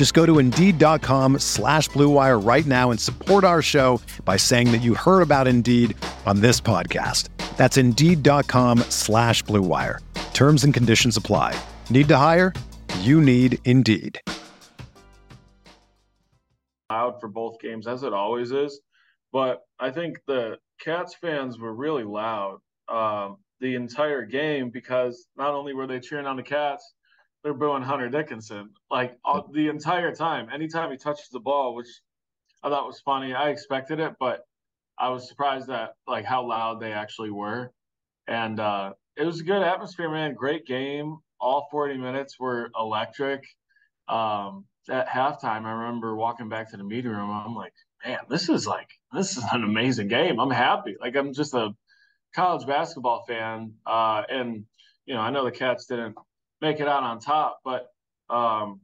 Just go to Indeed.com slash BlueWire right now and support our show by saying that you heard about Indeed on this podcast. That's Indeed.com slash BlueWire. Terms and conditions apply. Need to hire? You need Indeed. Loud for both games, as it always is. But I think the Cats fans were really loud um, the entire game because not only were they cheering on the Cats, they're booing Hunter Dickinson like all, the entire time. Anytime he touches the ball, which I thought was funny. I expected it, but I was surprised at like how loud they actually were. And uh, it was a good atmosphere, man. Great game. All 40 minutes were electric. Um, at halftime, I remember walking back to the meeting room. I'm like, man, this is like this is an amazing game. I'm happy. Like I'm just a college basketball fan, uh, and you know I know the Cats didn't make it out on top, but um,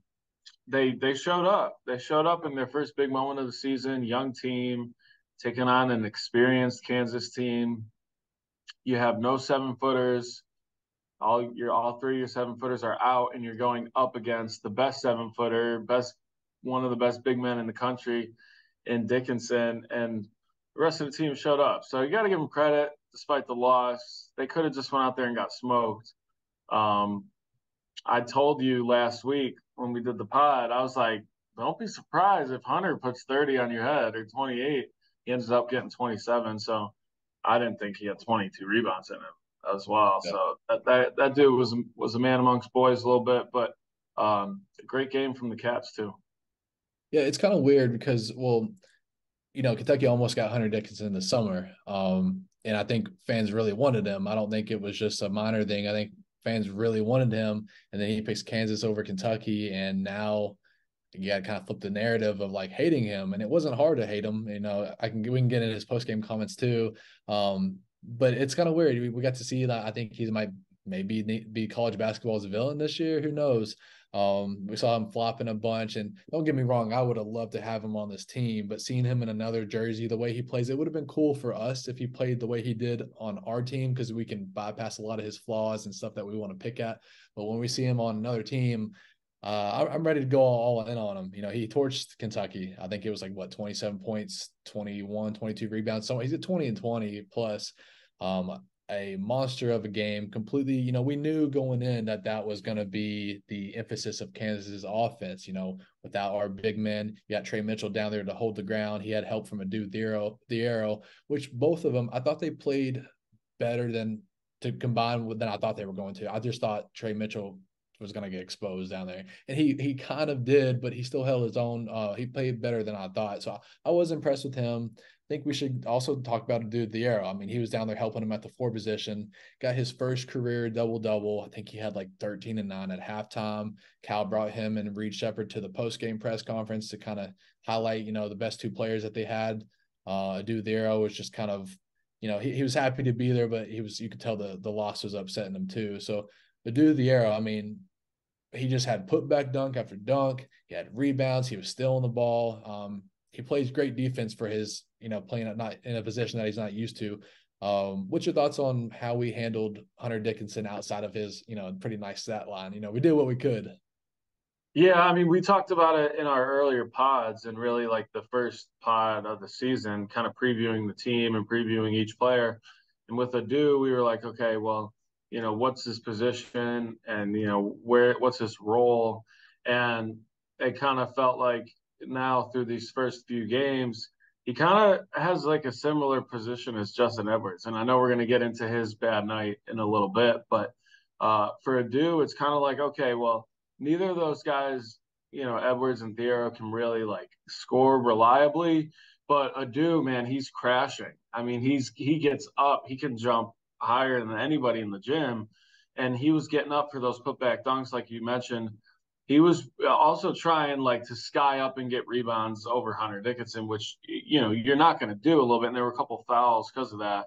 they they showed up. They showed up in their first big moment of the season. Young team taking on an experienced Kansas team. You have no seven footers. All your all three of your seven footers are out, and you're going up against the best seven footer, best one of the best big men in the country, in Dickinson, and the rest of the team showed up. So you got to give them credit, despite the loss. They could have just went out there and got smoked. Um, I told you last week when we did the pod, I was like, don't be surprised if Hunter puts 30 on your head or 28. He ends up getting 27. So I didn't think he had 22 rebounds in him as well. Yeah. So that, that that dude was was a man amongst boys a little bit, but um, a great game from the Cats too. Yeah, it's kind of weird because well, you know, Kentucky almost got Hunter Dickinson in the summer, um, and I think fans really wanted him. I don't think it was just a minor thing. I think fans really wanted him, and then he picks Kansas over Kentucky, and now you got to kind of flip the narrative of like hating him, and it wasn't hard to hate him. You know, I can we can get in his post game comments too, um, but it's kind of weird. We, we got to see that. I think he might maybe be college basketball's villain this year. Who knows? Um, we saw him flopping a bunch, and don't get me wrong, I would have loved to have him on this team, but seeing him in another jersey, the way he plays, it would have been cool for us if he played the way he did on our team because we can bypass a lot of his flaws and stuff that we want to pick at. But when we see him on another team, uh, I'm ready to go all in on him. You know, he torched Kentucky. I think it was like what 27 points, 21, 22 rebounds. So he's at 20 and 20 plus. Um, a monster of a game completely you know we knew going in that that was going to be the emphasis of kansas's offense you know without our big men. You got Tre Mitchell down there to hold the ground. He had help from Adou Thiero which both of them i thought they played better than to combine with than i thought they were going to. I just thought Tre Mitchell was going to get exposed down there. And he he kind of did but he still held his own uh, he played better than i thought. So I, I was impressed with him think we should also talk about Adou Thiero. I mean, he was down there helping him at the four position, got his first career double double. I think he had like 13 and nine at halftime. Cal brought him and Reed Sheppard to the post game press conference to kind of highlight, you know, the best two players that they had. Uh, Adou Thiero was just kind of, you know, he, he was happy to be there, but he was, you could tell the, the loss was upsetting him too. So the Adou Thiero, I mean, he just had put back dunk after dunk. He had rebounds. He was still on the ball. Um, he plays great defense for his, you know, playing not in a position that he's not used to. Um, what's your thoughts on how we handled Hunter Dickinson outside of his, you know, pretty nice stat line? You know, we did what we could. Yeah, I mean, we talked about it in our earlier pods and really like the first pod of the season, kind of previewing the team and previewing each player. And with Adou, we were like, okay, well, you know, what's his position and, you know, where, what's his role? And it kind of felt like now through these first few games, he kind of has like a similar position as Justin Edwards. And I know we're going to get into his bad night in a little bit, but uh, for Adou, it's kind of like, okay, well, neither of those guys, you know, Edwards and Thiero can really like score reliably, but Adou, man, he's crashing. I mean, he's he gets up, he can jump higher than anybody in the gym, and he was getting up for those putback dunks, like you mentioned he was also trying like to sky up and get rebounds over Hunter Dickinson, which you know you're not going to do a little bit. And there were a couple fouls because of that,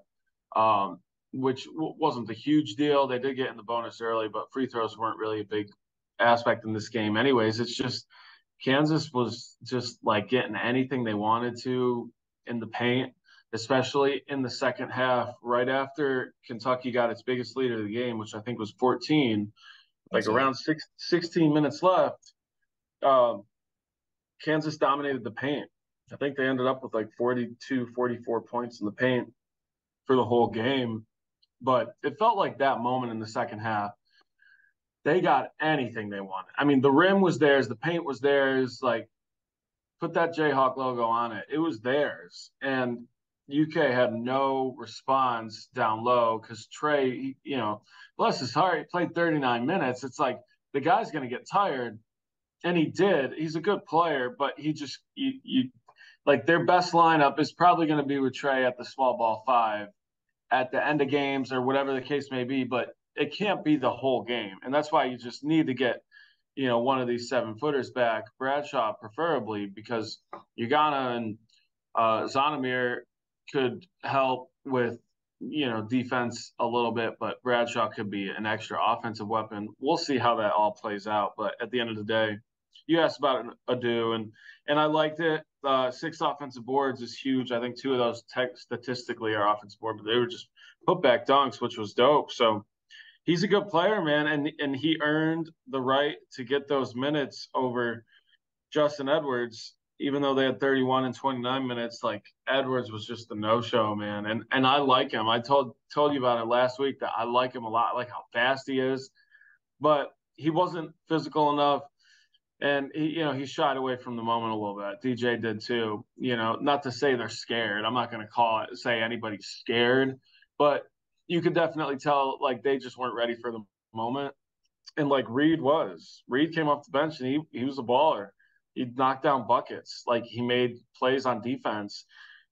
um, which w- wasn't a huge deal. They did get in the bonus early, but free throws weren't really a big aspect in this game. Anyways, it's just Kansas was just like getting anything they wanted to in the paint, especially in the second half, right after Kentucky got its biggest lead of the game, which I think was 14 like That's around six, 16 minutes left, um, Kansas dominated the paint. I think they ended up with like 42, 44 points in the paint for the whole game. But it felt like that moment in the second half, they got anything they wanted. I mean, the rim was theirs, the paint was theirs. Like, put that Jayhawk logo on it. It was theirs. And UK had no response down low because Tre, you know, bless his heart, he played 39 minutes. It's like the guy's going to get tired. And he did. He's a good player, but he just, you, you like their best lineup is probably going to be with Tre at the small ball five at the end of games or whatever the case may be, but it can't be the whole game. And that's why you just need to get, you know, one of these seven footers back, Bradshaw preferably, because Ugonna and uh, Zvonimir could help with you know defense a little bit, but Bradshaw could be an extra offensive weapon. We'll see how that all plays out. But at the end of the day, you asked about Adou, and and I liked it. Uh, six offensive boards is huge. I think two of those tech statistically are offensive board, but they were just put back dunks, which was dope. So he's a good player, man, and and he earned the right to get those minutes over Justin Edwards even though they had 31 and 29 minutes, like Edwards was just a no-show, man. And and I like him. I told told you about it last week that I like him a lot, like how fast he is, but he wasn't physical enough. And he, you know, he shied away from the moment a little bit. DJ did too. You know, not to say they're scared. I'm not going to call it say anybody's scared, but you could definitely tell like they just weren't ready for the moment. And like Reed was, Reed came off the bench and he he was a baller he knocked down buckets. Like he made plays on defense.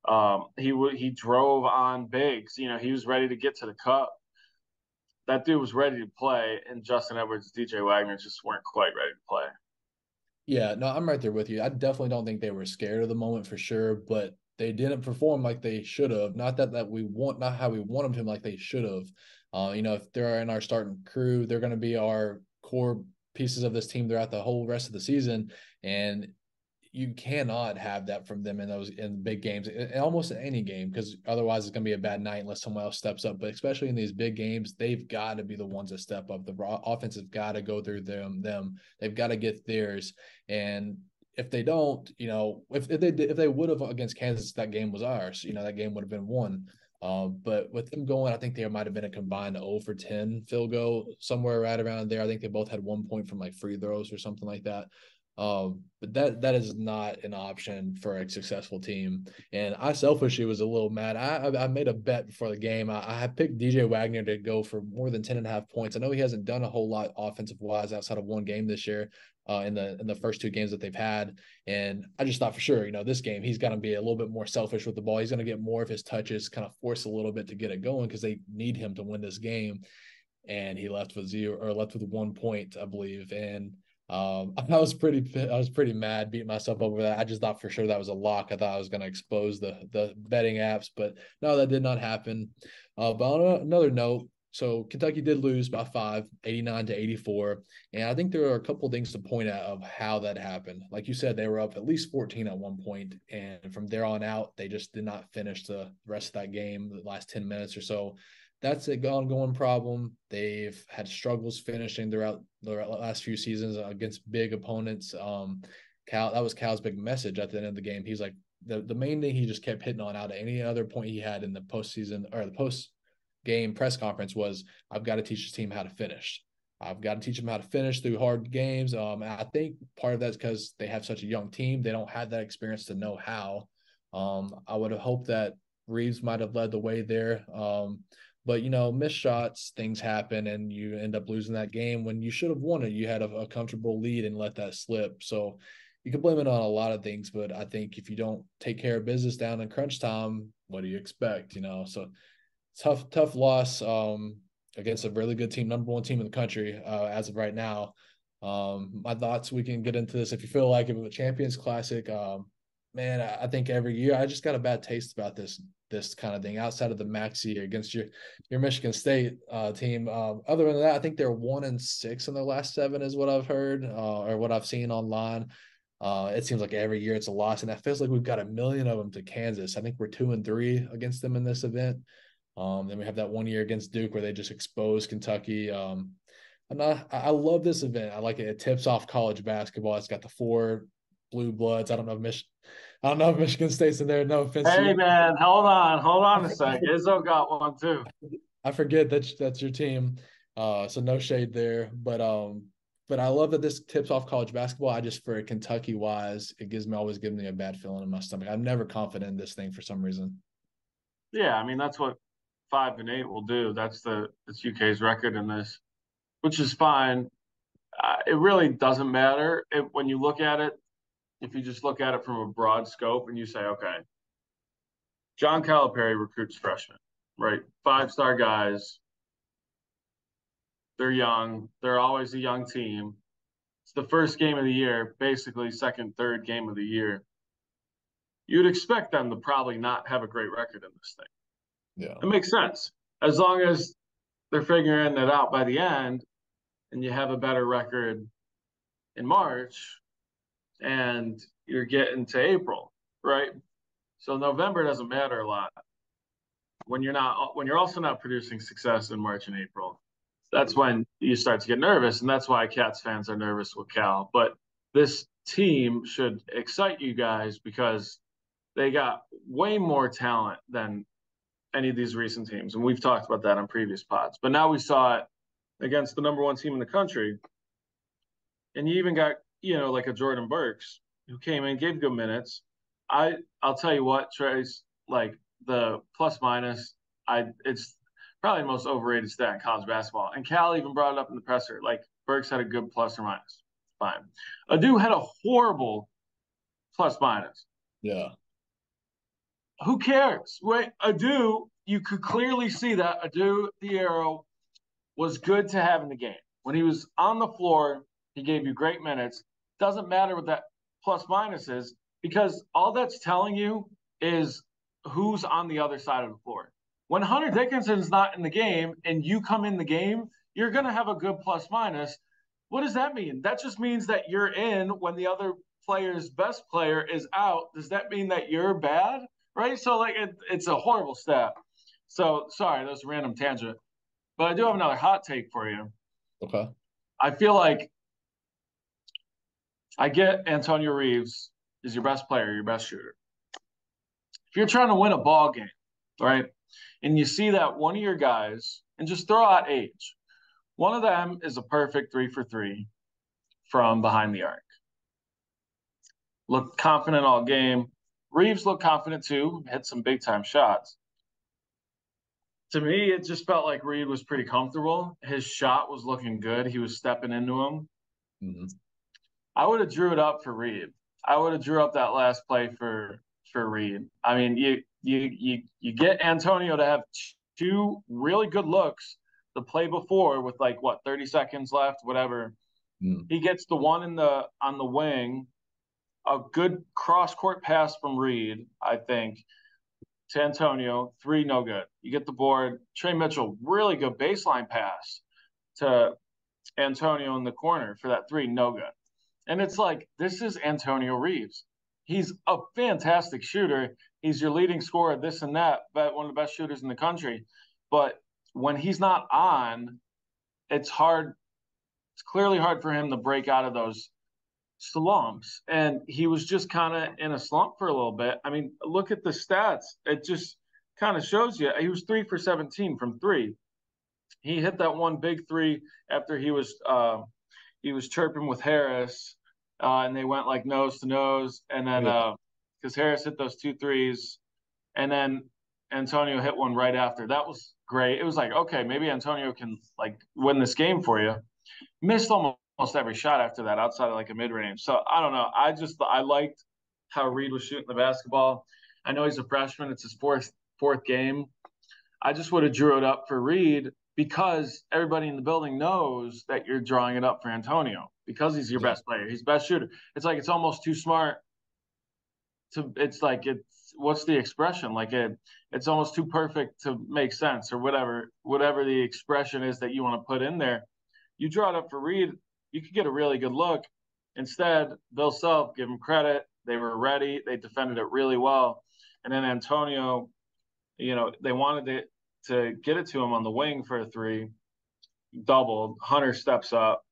Um, he he drove on bigs. You know, he was ready to get to the cup. That dude was ready to play, and Justin Edwards, DJ Wagner just weren't quite ready to play. Yeah, no, I'm right there with you. I definitely don't think they were scared of the moment for sure, but they didn't perform like they should have. Not that that we want, not how we want them to, like they should have. Uh, you know, if they're in our starting crew, they're going to be our core pieces of this team throughout the whole rest of the season. And you cannot have that from them in those in big games, in almost any game, because otherwise it's going to be a bad night unless someone else steps up. But especially in these big games, they've got to be the ones that step up. The offense has got to go through them. Them they've got to get theirs, and if they don't, you know, if, if they if they would have against Kansas, that game was ours. You know, that game would have been won. Um, but with them going, I think there might have been a combined 0 for 10 field goal somewhere right around there. I think they both had one point from like free throws or something like that. Um, but that that is not an option for a successful team. And I selfishly was a little mad. I I made a bet before the game. I, I picked DJ Wagner to go for more than 10 and a half points. I know he hasn't done a whole lot offensive wise outside of one game this year, uh, in the in the first two games that they've had. And I just thought for sure, you know, this game he's going to be a little bit more selfish with the ball. He's going to get more of his touches, kind of force a little bit to get it going because they need him to win this game. And he left with zero or left with one point, I believe. And um, I was pretty I was pretty mad, beating myself over that. I just thought for sure that was a lock. I thought I was going to expose the the betting apps, but no, that did not happen. Uh, but on another note, so Kentucky did lose by five, 89 to 84. And I think there are a couple things to point out of how that happened. Like you said, they were up at least 14 at one point, And from there on out, they just did not finish the rest of that game, the last 10 minutes or so. That's an ongoing problem. They've had struggles finishing throughout the last few seasons against big opponents. Um, Cal, that was Cal's big message at the end of the game. He's like, the, the main thing he just kept hitting on out of any other point he had in the postseason or the post game press conference was I've got to teach this team how to finish. I've got to teach them how to finish through hard games. Um, I think part of that's because they have such a young team; they don't have that experience to know how. Um, I would have hoped that Reeves might have led the way there. Um, but you know, missed shots, things happen, and you end up losing that game when you should have won it. You had a, a comfortable lead and let that slip. So you can blame it on a lot of things, but I think if you don't take care of business down in crunch time, what do you expect? You know, so tough, tough loss um, against a really good team, number one team in the country uh, as of right now. Um, my thoughts, we can get into this if you feel like it was a Champions Classic. Um, man, I think every year I just got a bad taste about this this kind of thing outside of the maxi against your your Michigan State uh, team. Um, other than that, I think they're one and six in their last seven, is what I've heard uh, or what I've seen online. Uh, it seems like every year it's a loss, and that feels like we've got a million of them to Kansas. I think we're two and three against them in this event. Um, then we have that one year against Duke where they just exposed Kentucky. Um, I'm not. I love this event. I like it. It tips off college basketball. It's got the four blue bloods. I don't know if Mich- I don't know if Michigan State's in there. No offense. Hey man, hold on, hold on a sec. Izzo got one too. I forget that that's your team. Uh, so no shade there, but um, but I love that this tips off college basketball. I just for Kentucky wise, it gives me always gives me a bad feeling in my stomach. I'm never confident in this thing for some reason. Yeah, I mean that's what five and eight will do. That's the that's UK's record in this, which is fine. Uh, it really doesn't matter if, when you look at it. If you just look at it from a broad scope and you say, okay, John Calipari recruits freshmen, right? Five star guys, they're young. They're always a young team. It's the first game of the year, basically second, third game of the year. You'd expect them to probably not have a great record in this thing. Yeah. It makes sense. As long as they're figuring it out by the end and you have a better record in March and you're getting to April, right? So November doesn't matter a lot when you're not when you're also not producing success in March and April that's when you start to get nervous, and that's why Cats fans are nervous with Cal. But this team should excite you guys because they got way more talent than any of these recent teams, and we've talked about that on previous pods. But now we saw it against the number one team in the country, and you even got you know like a Jordan Burks who came in, gave good minutes. I I'll tell you what, Trace, like the plus minus, I it's probably the most overrated stat in college basketball. And Cal even brought it up in the presser. Like Burks had a good plus or minus. Fine. Adou had a horrible plus minus. Yeah. Who cares? Wait, Adou, you could clearly see that Adou Thiero was good to have in the game. When he was on the floor, he gave you great minutes. Doesn't matter what that plus minus is because all that's telling you is who's on the other side of the floor. When Hunter Dickinson's not in the game and you come in the game, you're going to have a good plus minus. What does that mean? That just means that you're in when the other player's best player is out. Does that mean that you're bad? Right. So, like, it, it's a horrible stat. So, sorry, that's a random tangent. But I do have another hot take for you. Okay. I feel like I get Antonio Reeves is your best player, your best shooter. If you're trying to win a ball game, right? and you see that one of your guys, and just throw out age, one of them is a perfect three for three from behind the arc. Looked confident all game. Reeves looked confident too, hit some big time shots. To me, it just felt like Reed was pretty comfortable. His shot was looking good. He was stepping into him. Mm-hmm. I would have drew it up for Reed. I would have drew up that last play for for Reed. I mean, you you you you get Antonio to have two really good looks the play before with like what 30 seconds left, whatever. Mm. He gets the one in the on the wing, a good cross court pass from Reed, I think, to Antonio. Three no good. You get the board. Tre Mitchell, really good baseline pass to Antonio in the corner for that three, no good. And it's like this is Antonio Reeves. He's a fantastic shooter he's your leading scorer, this and that, but one of the best shooters in the country. But when he's not on, it's hard. It's clearly hard for him to break out of those slumps. And he was just kind of in a slump for a little bit. I mean, look at the stats. It just kind of shows you. He was three for 17 from three. He hit that one big three after he was uh, he was chirping with Harris, uh, and they went like nose to nose, and then. Uh, because Harris hit those two threes, and then Antonio hit one right after. That was great. It was like, okay, maybe Antonio can like win this game for you. Missed almost every shot after that, outside of like a mid range. So I don't know. I just I liked how Reed was shooting the basketball. I know he's a freshman. It's his fourth fourth game. I just would have drew it up for Reed because everybody in the building knows that you're drawing it up for Antonio because he's your best player. He's best shooter. It's like it's almost too smart to it's like it's what's the expression? Like it it's almost too perfect to make sense or whatever whatever the expression is that you want to put in there. You draw it up for Reed, you could get a really good look. Instead, Bill Self, give him credit. They were ready. They defended it really well. And then Antonio, you know, they wanted to to get it to him on the wing for a three, doubled. Hunter steps up.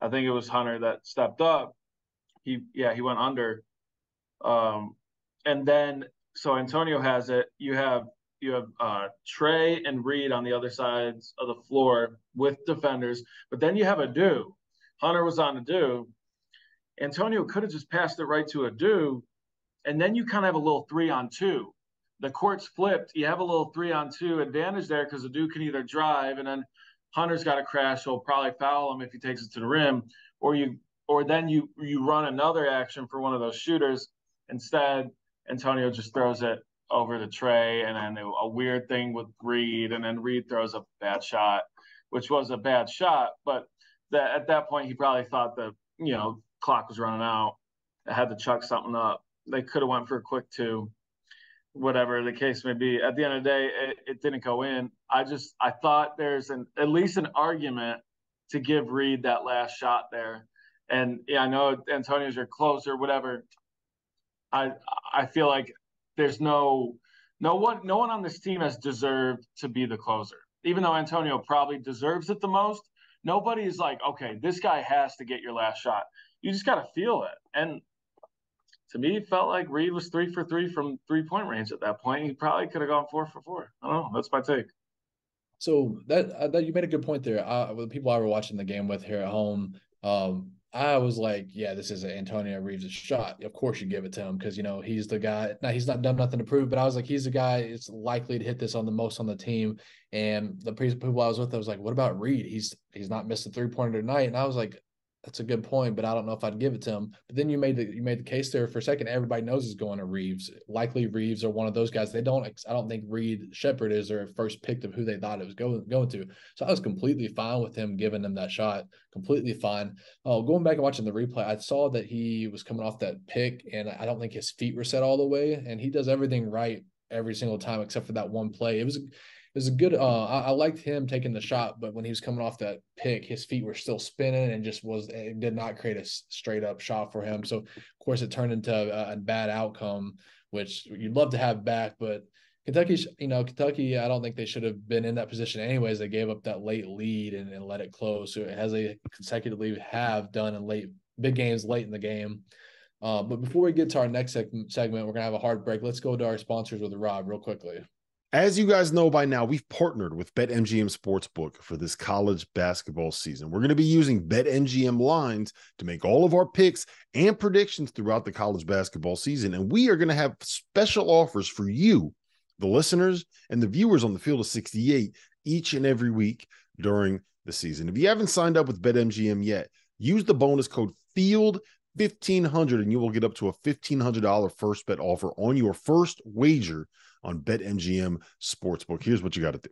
I think it was Hunter that stepped up. He yeah, he went under. Um, and then so Antonio has it. You have you have uh, Tre and Reed on the other sides of the floor with defenders, but then you have Adou. Hunter was on Adou. Antonio could have just passed it right to Adou, and then you kind of have a little three on two the court's flipped. You have a little three on two advantage there because the Duke can either drive and then Hunter's got to crash. He'll probably foul him if he takes it to the rim, or you, or then you you run another action for one of those shooters. Instead, Antonio just throws it over the tray, and then a weird thing with Reed, and then Reed throws a bad shot, which was a bad shot, but that at that point he probably thought the you know clock was running out. I had to chuck something up. They could have went for a quick two whatever the case may be. At the end of the day, it, it didn't go in. I just I thought there's an at least an argument to give Reed that last shot there. And yeah, I know Antonio's your closer, whatever. I I feel like there's no no one no one on this team has deserved to be the closer. Even though Antonio probably deserves it the most, nobody's like, okay, this guy has to get your last shot. You just got to feel it. And to me, felt like Reed was three for three from three point range at that point. He probably could have gone four for four. I don't know. That's my take. So that uh, that you made a good point there. I, the people I were watching the game with here at home, um, I was like, yeah, this is Antonio Reeves' shot. Of course, you give it to him because you know he's the guy. Now he's not done nothing to prove, but I was like, he's the guy It's likely to hit this on the most on the team. And the people I was with, I was like, what about Reed? He's he's not missed a three pointer tonight. And I was like, that's a good point, but I don't know if I'd give it to him. But then you made the you made the case there for a second. Everybody knows he's going to Reeves. Likely Reeves or one of those guys. They don't. I don't think Reed Sheppard is their first pick of who they thought it was going going to. So I was completely fine with him giving them that shot. Completely fine. Oh, going back and watching the replay, I saw that he was coming off that pick, and I don't think his feet were set all the way. And he does everything right every single time except for that one play. It was was a good. Uh, I, I, liked him taking the shot, but when he was coming off that pick, his feet were still spinning and just was it did not create a straight up shot for him. So of course it turned into a, a bad outcome, which you'd love to have back, but Kentucky, you know, Kentucky, I don't think they should have been in that position anyways. They gave up that late lead and, and let it close. So as they consecutively have done in late big games late in the game. Uh, but before we get to our next seg- segment, we're gonna have a hard break. Let's go to our sponsors with Rob real quickly. As you guys know by now, we've partnered with BetMGM Sportsbook for this college basketball season. We're going to be using BetMGM lines to make all of our picks and predictions throughout the college basketball season. And we are going to have special offers for you, the listeners, and the viewers on the field of 68 each and every week during the season. If you haven't signed up with BetMGM yet, use the bonus code FIELD 1500 and you will get up to a $1500 first bet offer on your first wager on BetMGM Sportsbook. Here's what you got to do.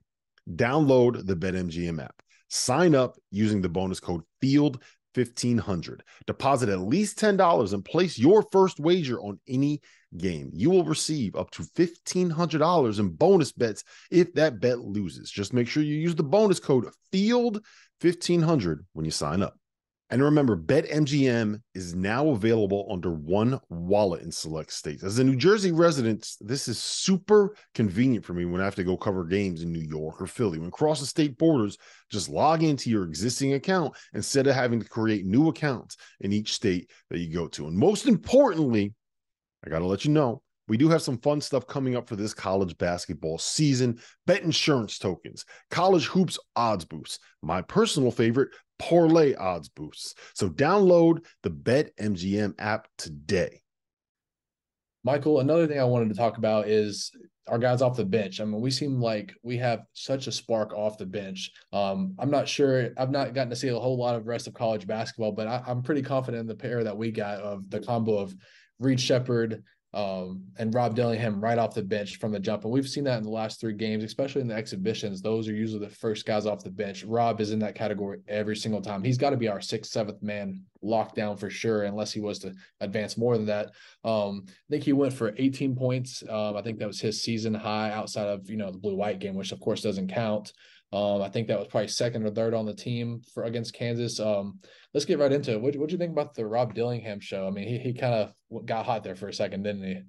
Download the BetMGM app, sign up using the bonus code FIELD 1500 deposit at least $10 and place your first wager on any game. You will receive up to $1500 in bonus bets if that bet loses. Just make sure you use the bonus code field 1500 when you sign up and remember, BetMGM is now available under one wallet in select states. As a New Jersey resident, this is super convenient for me when I have to go cover games in New York or Philly. When cross the state borders, just log into your existing account instead of having to create new accounts in each state that you go to. And most importantly, I got to let you know we do have some fun stuff coming up for this college basketball season. Bet insurance tokens, college hoops odds boosts, my personal favorite, parlay odds boosts. So download the Bet MGM app today. Michael, another thing I wanted to talk about is our guys off the bench. I mean, we seem like we have such a spark off the bench. Um, I'm not sure. I've not gotten to see a whole lot of rest of college basketball, but I, am pretty confident in the pair that we got of the combo of Reed Sheppard um, and Rob Dillingham right off the bench from the jump. And we've seen that in the last three games, especially in the exhibitions. Those are usually the first guys off the bench. Rob is in that category every single time. He's got to be our sixth, seventh man lockdown for sure, unless he was to advance more than that. Um, I think he went for 18 points. Um, I think that was his season high outside of, you know, the blue white game, which of course doesn't count. Um, I think that was probably second or third on the team for against Kansas. Um, let's get right into it. What do you think about the Rob Dillingham show? I mean, he he kind of got hot there for a second, didn't he?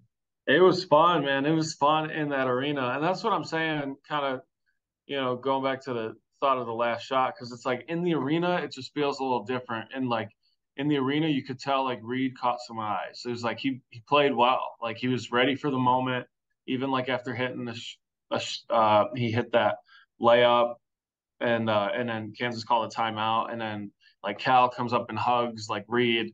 It was fun, man. It was fun in that arena, and that's what I'm saying. Kind of, you know, going back to the thought of the last shot because it's like in the arena, it just feels a little different, and like in the arena, you could tell like Reed caught some eyes. It was like he he played well, like he was ready for the moment. Even like after hitting the, sh- uh, he hit that layup, and uh, and then Kansas called a timeout, and then like Cal comes up and hugs like Reed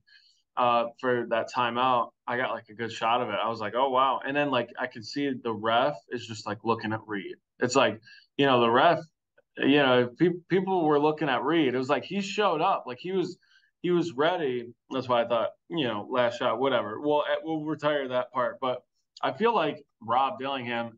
uh, for that timeout. I got like a good shot of it. I was like, oh wow, and then like I could see the ref is just like looking at Reed. It's like you know the ref, you know pe- people were looking at Reed. It was like he showed up, like he was he was ready. That's why I thought you know last shot, whatever. Well, we'll retire that part, but I feel like Rob Dillingham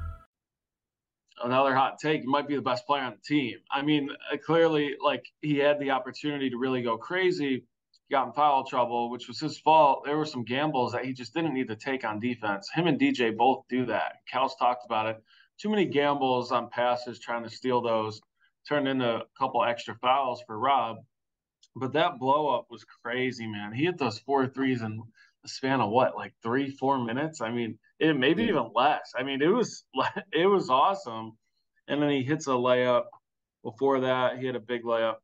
another hot take, he might be the best player on the team. I mean, uh, clearly, like he had the opportunity to really go crazy. Got in foul trouble, which was his fault. There were some gambles that he just didn't need to take on defense. Him and DJ both do that. Cal's talked about it. Too many gambles on passes, trying to steal those, turned into a couple extra fouls for Rob. But that blow up was crazy, man. He hit those four threes the span of what, like three, four minutes? I mean, it maybe even less. I mean, it was it was awesome. And then he hits a layup. Before that, he had a big layup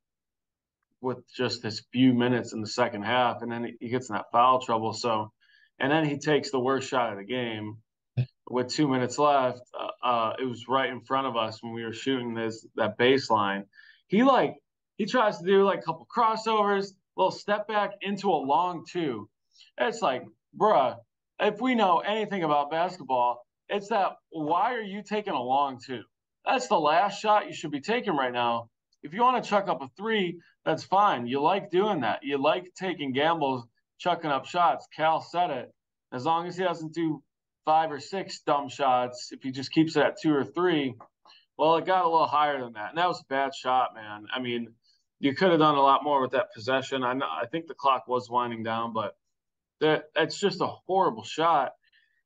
with just this few minutes in the second half, and then he gets in that foul trouble. So, and then he takes the worst shot of the game with two minutes left. Uh, uh, it was right in front of us when we were shooting this that baseline. He like he tries to do like a couple crossovers, little step back into a long two. It's like, bruh, if we know anything about basketball, it's that why are you taking a long two? That's the last shot you should be taking right now. If you want to chuck up a three, that's fine. You like doing that. You like taking gambles, chucking up shots. Cal said it. As long as he doesn't do five or six dumb shots, if he just keeps it at two or three, Well, it got a little higher than that, and that was a bad shot, man. I mean, you could have done a lot more with that possession. I know, I think the clock was winding down, but that it's just a horrible shot.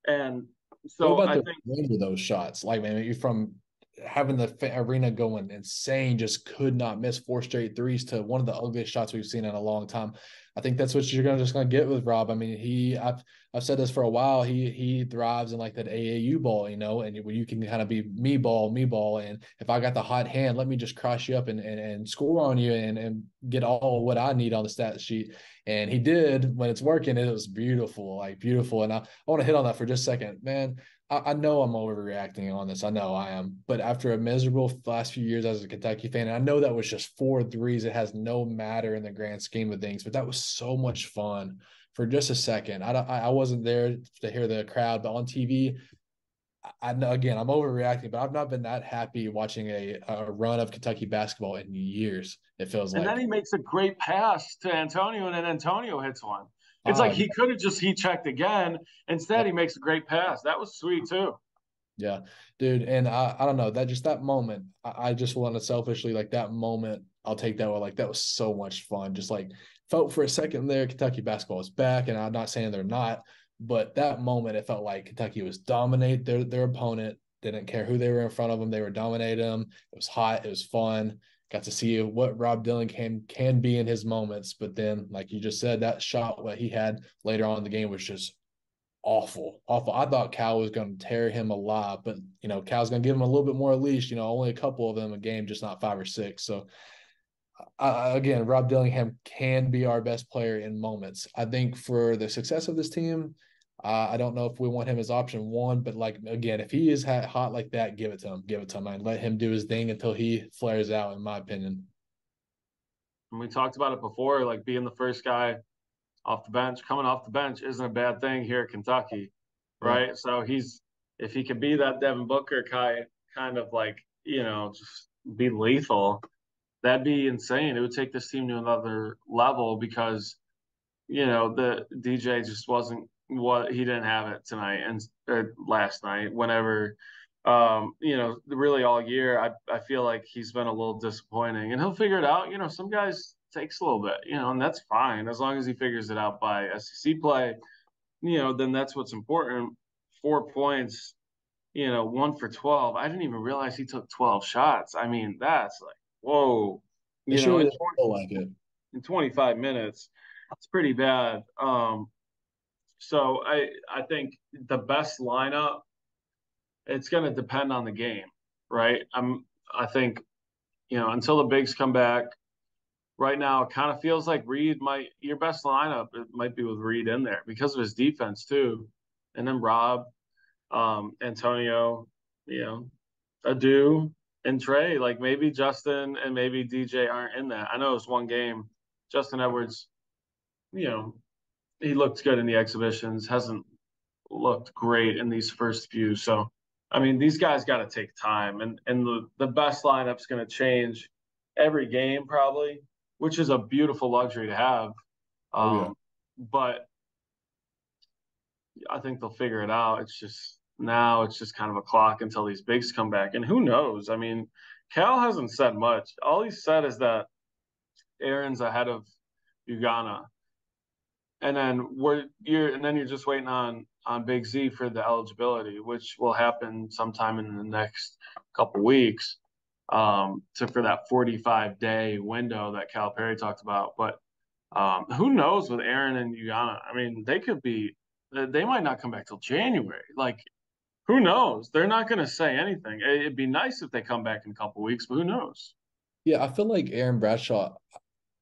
And so what about I the think range of those shots? Like, man, you from having the arena going insane, just could not miss four straight threes to one of the ugliest shots we've seen in a long time. I think that's what you're gonna just gonna get with Rob. I mean, he I've I've said this for a while. He he thrives in like that AAU ball, you know, and you can kind of be me ball, me ball, and if I got the hot hand, let me just cross you up and and, and score on you and and get all what I need on the stat sheet. And he did when it's working. It was beautiful, like beautiful. And I, I want to hit on that for just a second, man. I, I know I'm overreacting on this. I know I am. But after a miserable last few years as a Kentucky fan, and I know that was just four threes. It has no matter in the grand scheme of things, but that was so much fun for just a second. I I wasn't there to hear the crowd, but on TV, I know again I'm overreacting, but I've not been that happy watching a, a run of Kentucky basketball in years. It feels and like. And then he makes a great pass to Antonio, and then Antonio hits one. It's like Oh, he could have just he checked again. Instead, he makes a great pass. That was sweet too. Yeah, dude, and I, I don't know that just that moment. I, I just want to selfishly like that moment. I'll take that one. Like that was so much fun. Just like felt for a second there, Kentucky basketball is back, and I'm not saying they're not, but that moment it felt like Kentucky was dominate their their opponent. Didn't care who they were in front of them. They were dominating them. It was hot. It was fun. Got to see what Rob Dylan can be in his moments. But then, like you just said, that shot what he had later on in the game was just awful, awful. I thought Cal was going to tear him alive, but you know, Cal's going to give him a little bit more leash. You know, only a couple of them a game, just not five or six. So, again, Rob Dillingham can be our best player in moments. I think for the success of this team, uh, I don't know if we want him as option one, but like again, if he is hot like that, give it to him, give it to him, and let him do his thing until he flares out. In my opinion, And we talked about it before, like being the first guy off the bench, coming off the bench isn't a bad thing here at Kentucky, right? So he's if he could be that Devin Booker kind kind of like you know just be lethal, that'd be insane. It would take this team to another level because you know the DJ just wasn't what he didn't have it tonight and or last night. Whenever um, you know, really all year, I I feel like he's been a little disappointing, and he'll figure it out. You know, some guys takes a little bit, you know, and that's fine as long as he figures it out by SEC play. You know, then that's what's important. Four points, you know, one for twelve. I didn't even realize he took twelve shots. I mean, that's like whoa. It You know, sure in, doesn't feel like it. in 25 minutes, it's pretty bad. Um, so I I think the best lineup it's going to depend on the game, right? I'm I think you know until the bigs come back. Right now, it kind of feels like Reed might your best lineup. It might be with Reed in there because of his defense too, and then Rob, um, Antonio, you know, Adou and Tre. Like maybe Justin and maybe DJ aren't in that. I know it's one game. Justin Edwards, you know, he looked good in the exhibitions. Hasn't looked great in these first few. So, I mean, these guys got to take time, and and the the best lineup's going to change every game probably, which is a beautiful luxury to have. Um, Oh, yeah. But I think they'll figure it out. It's just now it's just kind of a clock until these bigs come back, and who knows? I mean, Cal hasn't said much. All he said is that Aaron's ahead of Ugonna and then we're you're and then you're just waiting on on Big Z for the eligibility, which will happen sometime in the next couple weeks, um, to for that 45 day window that Calipari talked about. But um, who knows with Aaron and Ugonna? I mean, they could be they might not come back till January. Like, who knows? They're not going to say anything. It'd be nice if they come back in a couple weeks, but who knows? Yeah, I feel like Aaron Bradshaw.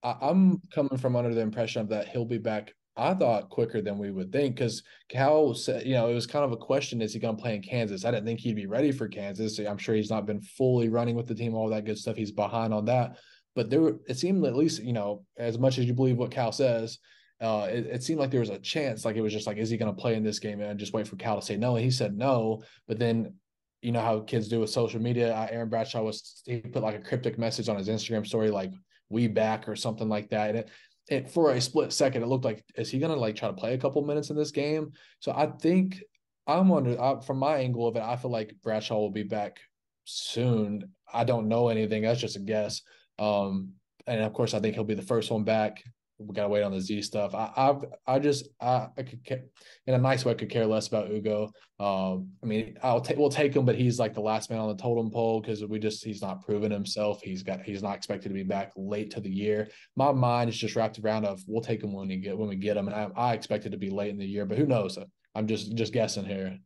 I'm coming from under the impression of that he'll be back. I thought quicker than we would think because Cal said, you know, it was kind of a question: Is he going to play in Kansas? I didn't think he'd be ready for Kansas. I'm sure he's not been fully running with the team, all that good stuff. He's behind on that, but there, it seemed at least, you know, as much as you believe what Cal says, uh, it, it seemed like there was a chance. Like it was just like, is he going to play in this game? And just wait for Cal to say no. And he said no, but then you know how kids do with social media. Uh, Aaron Bradshaw was he put like a cryptic message on his Instagram story, like "We back" or something like that. And it, it for a split second, it looked like is he gonna like try to play a couple minutes in this game? So I think I'm under I, from my angle of it. I feel like Bradshaw will be back soon. I don't know anything. That's just a guess. Um, and of course, I think he'll be the first one back. We gotta wait on the Z stuff. I, I, I just, I, I could, care, in a nice way, I could care less about Ugo. Um, I mean, I'll take, we'll take him, but he's like the last man on the totem pole because we just, he's not proven himself. He's got, he's not expected to be back late to the year. My mind is just wrapped around of we'll take him when we get when we get him, and I, I expect it to be late in the year, but who knows? I'm just, just guessing here.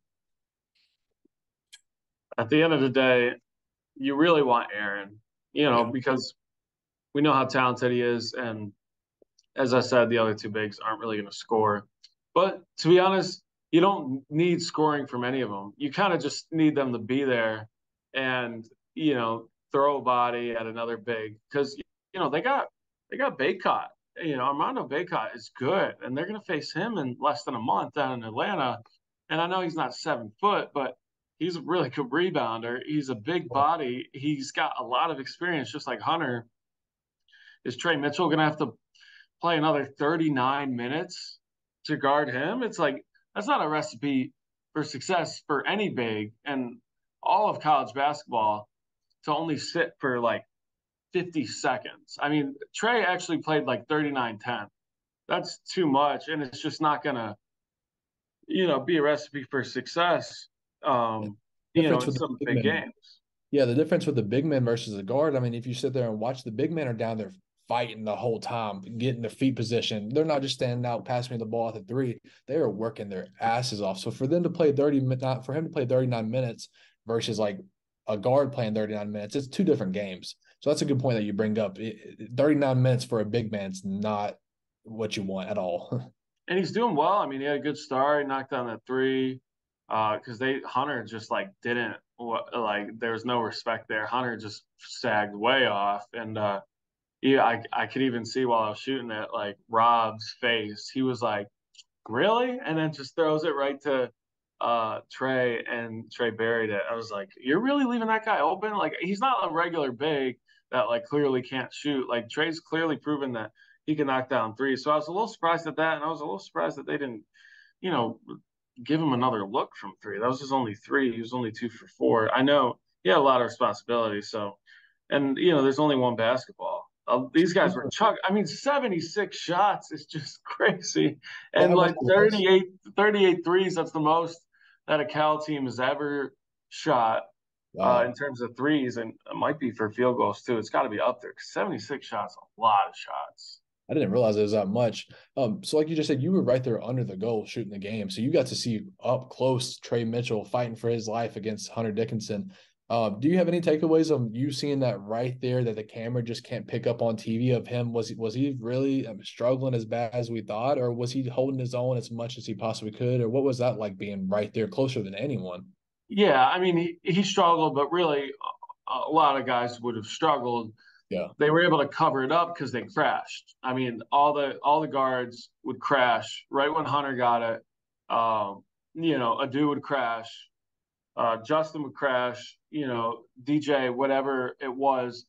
At the end of the day, you really want Aaron, you know, yeah. because we know how talented he is. And as I said, the other two bigs aren't really going to score. But to be honest, you don't need scoring from any of them. You kind of just need them to be there and, you know, throw a body at another big because, you know, they got they got Bacot. You know, Armando Bacot is good, and they're going to face him in less than a month down in Atlanta. And I know he's not seven foot, but he's a really good rebounder. He's a big body. He's got a lot of experience, just like Hunter. Is Tre Mitchell going to have to play another 39 minutes to guard him? It's like that's not a recipe for success for any big and all of college basketball to only sit for like 50 seconds. I mean, Tre actually played like 39 10. That's too much. And it's just not going to, you know, be a recipe for success, um, you know, in some big games. Yeah, the difference with the big men versus the guard. I mean, if you sit there and watch, the big men are down there fighting the whole time, getting the feet position. They're not just standing out, passing me the ball at the three. They are working their asses off. So for them to play 30 not for him to play 39 minutes versus like a guard playing 39 minutes, it's two different games. So that's a good point that you bring up. 39 minutes for a big man, man's not what you want at all. and he's doing well. I mean, he had a good start. He knocked down that three because uh, they Hunter just like didn't like there was no respect there. Hunter just sagged way off, and uh, yeah, I I could even see while I was shooting it, like Rob's face. He was like, "Really?" And then just throws it right to uh, Tre, and Tre buried it. I was like, "You're really leaving that guy open? Like he's not a regular big that like clearly can't shoot. Like Tre's clearly proven that he can knock down three. So I was a little surprised at that, and I was a little surprised that they didn't, you know, give him another look from three. That was his only three. He was only two for four. I know he had a lot of responsibility. So, and you know, there's only one basketball. Uh, these guys were chuck. I mean, 76 shots is just crazy. And like 38, 38 threes, that's the most that a Cal team has ever shot uh, wow. uh, in terms of threes. And it might be for field goals too. It's got to be up there. 76 shots, a lot of shots. I didn't realize it was that much. Um, so like you just said, you were right there under the goal shooting the game. So you got to see up close Tre Mitchell fighting for his life against Hunter Dickinson. Um, do you have any takeaways of you seeing that right there that the camera just can't pick up on TV of him? Was he was he really um, struggling as bad as we thought, or was he holding his own as much as he possibly could, or what was that like being right there closer than anyone? Yeah, I mean he he struggled, but really a lot of guys would have struggled. Yeah, they were able to cover it up because they crashed. I mean all the all the guards would crash right when Hunter got it. Um, you know, a dude would crash uh, Justin McCrash, you know, DJ, whatever it was.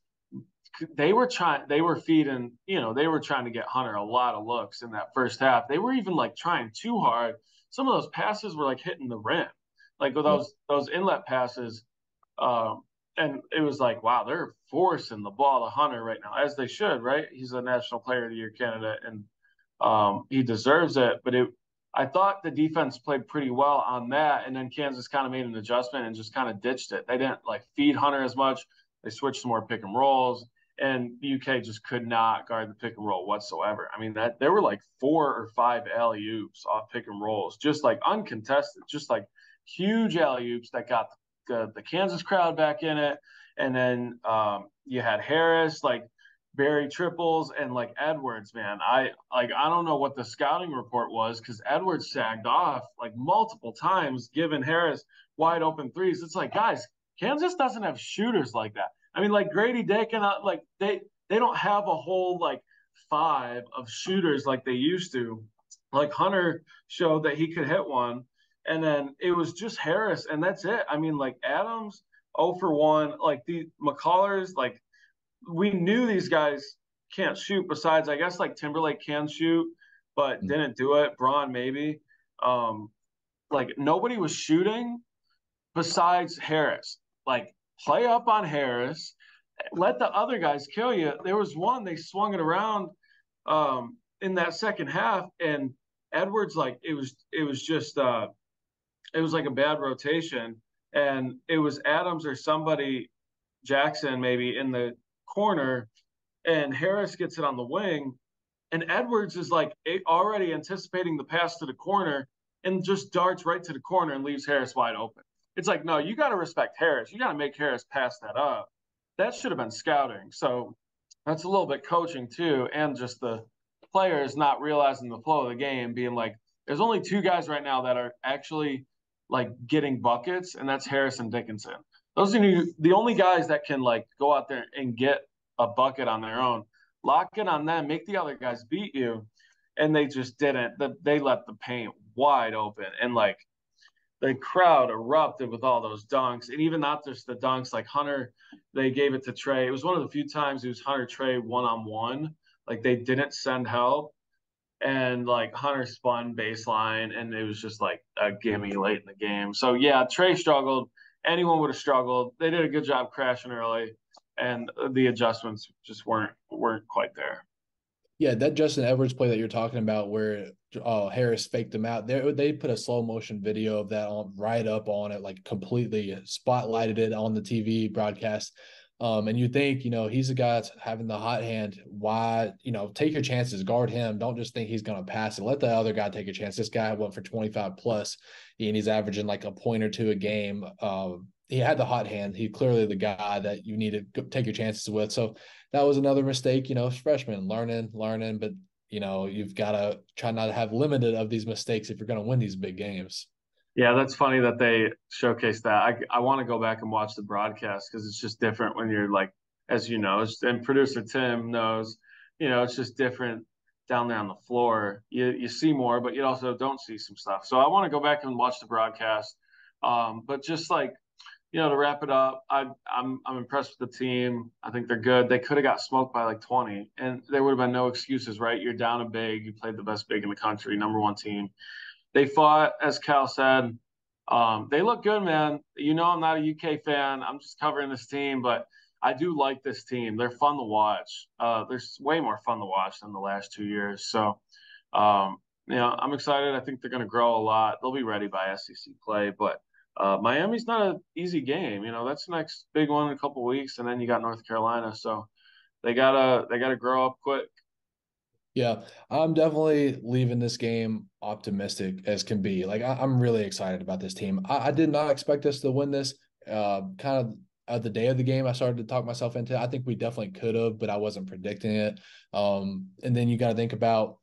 They were trying, they were feeding, you know, they were trying to get Hunter a lot of looks in that first half. They were even like trying too hard. Some of those passes were like hitting the rim, like those those inlet passes. Um, and it was like, wow, they're forcing the ball to Hunter right now, as they should, right? He's a National Player of the Year candidate, and um, he deserves it. But it I thought the defense played pretty well on that, and then Kansas kind of made an adjustment and just kind of ditched it. They didn't like feed Hunter as much. They switched to more pick and rolls, and the UK just could not guard the pick and roll whatsoever. I mean, that there were like four or five alley oops off pick and rolls, just like uncontested, just like huge alley oops that got the, the Kansas crowd back in it. And then um, you had Harris, like bury triples and like Edwards, man. I like I don't know what the scouting report was because Edwards sagged off like multiple times, giving Harris wide open threes. It's like, guys, Kansas doesn't have shooters like that. I mean, like Grady uh, like they they don't have a whole like five of shooters like they used to. Like Hunter showed that he could hit one, and then it was just Harris, and that's it. I mean, like Adams, oh for 1. Like the McCullars, like we knew these guys can't shoot. Besides, I guess like Timberlake can shoot, but mm-hmm. didn't do it. Braun maybe. Um, like nobody was shooting besides Harris. Like play up on Harris, let the other guys kill you. There was one they swung it around um, in that second half, and Edwards like it was it was just uh, it was like a bad rotation, and it was Adams or somebody Jackson maybe in the corner, and Harris gets it on the wing, and Edwards is like already anticipating the pass to the corner and just darts right to the corner and leaves Harris wide open. It's like, no, you got to respect Harris. You got to make Harris pass that up. That should have been scouting. So that's a little bit coaching too, and just the players not realizing the flow of the game, being like, there's only two guys right now that are actually like getting buckets, and that's Harris and Dickinson. Those are the only guys that can like go out there and get a bucket on their own. Lock in on them, make the other guys beat you, and they just didn't. They let the paint wide open, and like the crowd erupted with all those dunks, and even not just the dunks. Like Hunter, they gave it to Tre. It was one of the few times it was Hunter Tre one on one. Like they didn't send help, and like Hunter spun baseline, and it was just like a gimme late in the game. So yeah, Tre struggled. Anyone would have struggled. They did a good job crashing early, and the adjustments just weren't weren't quite there. Yeah, that Justin Edwards play that you're talking about, where uh, Harris faked them out. They they put a slow motion video of that on right up on it, like completely spotlighted it on the TV broadcast. Um, and you think, you know, he's the guy that's having the hot hand. Why, you know, take your chances, guard him. Don't just think he's going to pass it. Let the other guy take a chance. This guy went for 25 plus, and he's averaging like a point or two a game. Um, he had the hot hand. He clearly the guy that you need to take your chances with. So that was another mistake. You know, freshman learning, learning, but you know you've got to try not to have limited of these mistakes if you're going to win these big games. Yeah, that's funny that they showcase that. I I want to go back and watch the broadcast because it's just different when you're like, as you know, and producer Tim knows, you know, it's just different down there on the floor. You you see more, but you also don't see some stuff. So I want to go back and watch the broadcast. Um, but just like you know, to wrap it up, I, I'm I'm impressed with the team. I think they're good. They could have got smoked by like 20, and there would have been no excuses, right? You're down a big. You played the best big in the country, number one team. They fought, as Cal said. Um, they look good, man. You know, I'm not a UK fan. I'm just covering this team, but I do like this team. They're fun to watch. Uh, they're way more fun to watch than the last two years. So, um, you know, I'm excited. I think they're going to grow a lot. They'll be ready by SEC play, but uh, Miami's not an easy game. You know, that's the next big one in a couple weeks, and then you got North Carolina. So they gotta they gotta grow up quick. Yeah, I'm definitely leaving this game optimistic as can be. Like I, am really excited about this team. I, I, did not expect us to win this. Uh, kind of at the day of the game, I started to talk myself into. I think we definitely could have, but I wasn't predicting it. Um, and then you got to think about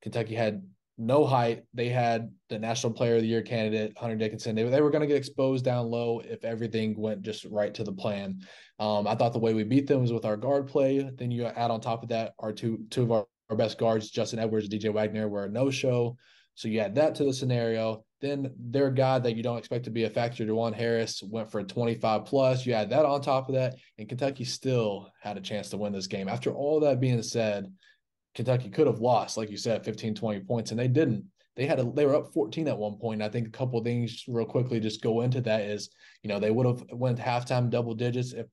Kentucky had no height. They had the National Player of the Year candidate, Hunter Dickinson. They, they were going to get exposed down low if everything went just right to the plan. Um, I thought the way we beat them was with our guard play. Then you add on top of that our two two of our, our best guards, Justin Edwards, DJ Wagner, were a no show. So you add that to the scenario. Then their guy that you don't expect to be a factor, Juwan Harris, went for a 25 plus. You add that on top of that, and Kentucky still had a chance to win this game. After all that being said, Kentucky could have lost, like you said, 15, 20 points, and they didn't. They had a, they were up 14 at one point. I think a couple things real quickly just go into that is, you know, they would have went halftime double digits if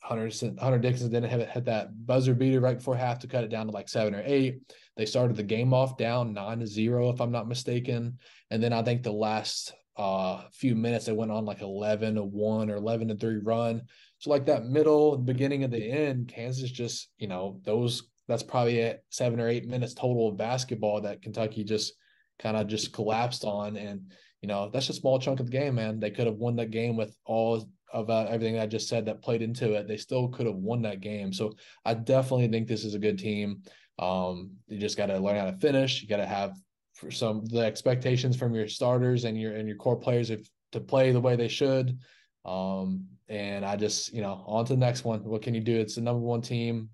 Hunter Hunter Dickinson didn't have hit that buzzer beater right before half to cut it down to like seven or eight. They started the game off down nine to zero, if I'm not mistaken. And then I think the last uh, few minutes they went on like 11 to one or 11 to three run. So like that middle beginning of the end, Kansas just, you know, those that's probably at seven or eight minutes total of basketball that Kentucky just kind of just collapsed on. And, you know, that's a small chunk of the game, man. They could have won that game with all of uh, everything I just said that played into it. They still could have won that game. So I definitely think this is a good team. Um, you just got to learn how to finish. You got to have some the expectations from your starters and your and your core players if to play the way they should. Um, and I just, you know, on to the next one. What can you do? It's the number one team.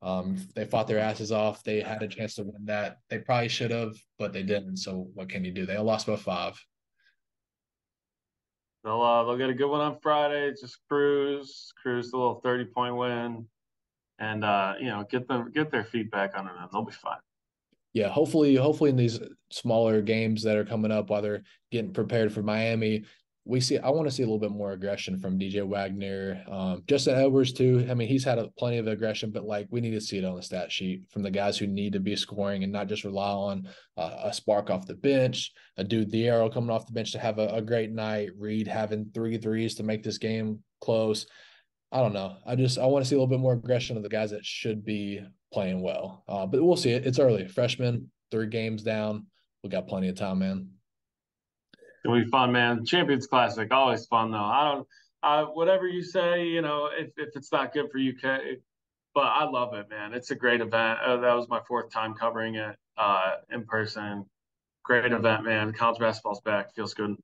Um, they fought their asses off. They had a chance to win that. They probably should have, but they didn't. So what can you do? They lost by five. They'll uh, they'll get a good one on Friday. Just cruise, cruise the little thirty point win, and uh, you know get them get their feet back under them. They'll be fine. Yeah, hopefully, hopefully in these smaller games that are coming up while they're getting prepared for Miami, we see I want to see a little bit more aggression from DJ Wagner, um, Justin Edwards too. I mean, he's had a, plenty of aggression, but like we need to see it on the stat sheet from the guys who need to be scoring and not just rely on uh, a spark off the bench, Adou Thiero coming off the bench to have a, a great night, Reed having three threes to make this game close. I don't know. I just I want to see a little bit more aggression of the guys that should be playing well. Uh, but we'll see it. It's early. Freshman, three games down. We got plenty of time, man. It'll be fun, man. Champions Classic, always fun though. I don't, uh, whatever you say, you know, if, if it's not good for UK, but I love it, man. It's a great event. Uh, that was my fourth time covering it uh, in person. Great event, man. College basketball's back. Feels good.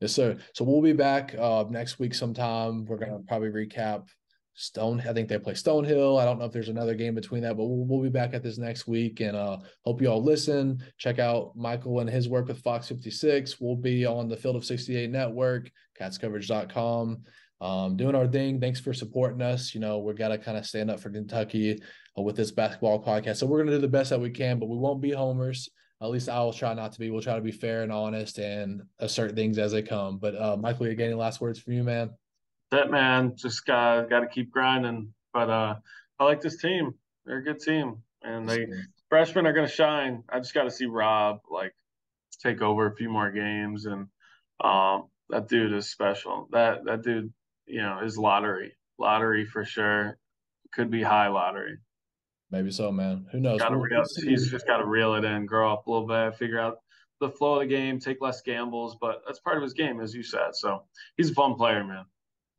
Yes, sir. So we'll be back uh, next week sometime. We're gonna probably recap Stone. I think they play Stonehill. I don't know if there's another game between that, but we'll, we'll be back at this next week. And uh, hope you all listen. Check out Michael and his work with Fox 56. We'll be on the Field of 68 network, catscoverage.com. Um, doing our thing. Thanks for supporting us. You know, we got to kind of stand up for Kentucky uh, with this basketball podcast. So we're going to do the best that we can, but we won't be homers. At least I will try not to be. We'll try to be fair and honest and assert things as they come. But uh, Michael, again, any last words from you, man? That man just got got to keep grinding. But uh, I like this team. They're a good team, and they freshmen are going to shine. I just got to see Rob like take over a few more games, and um, that dude is special. That that dude, you know, is lottery, lottery for sure. Could be high lottery. Maybe so, man. Who knows? Reel, he's just got to reel it in, grow up a little bit, figure out the flow of the game, take less gambles. But that's part of his game, as you said. So he's a fun player, man.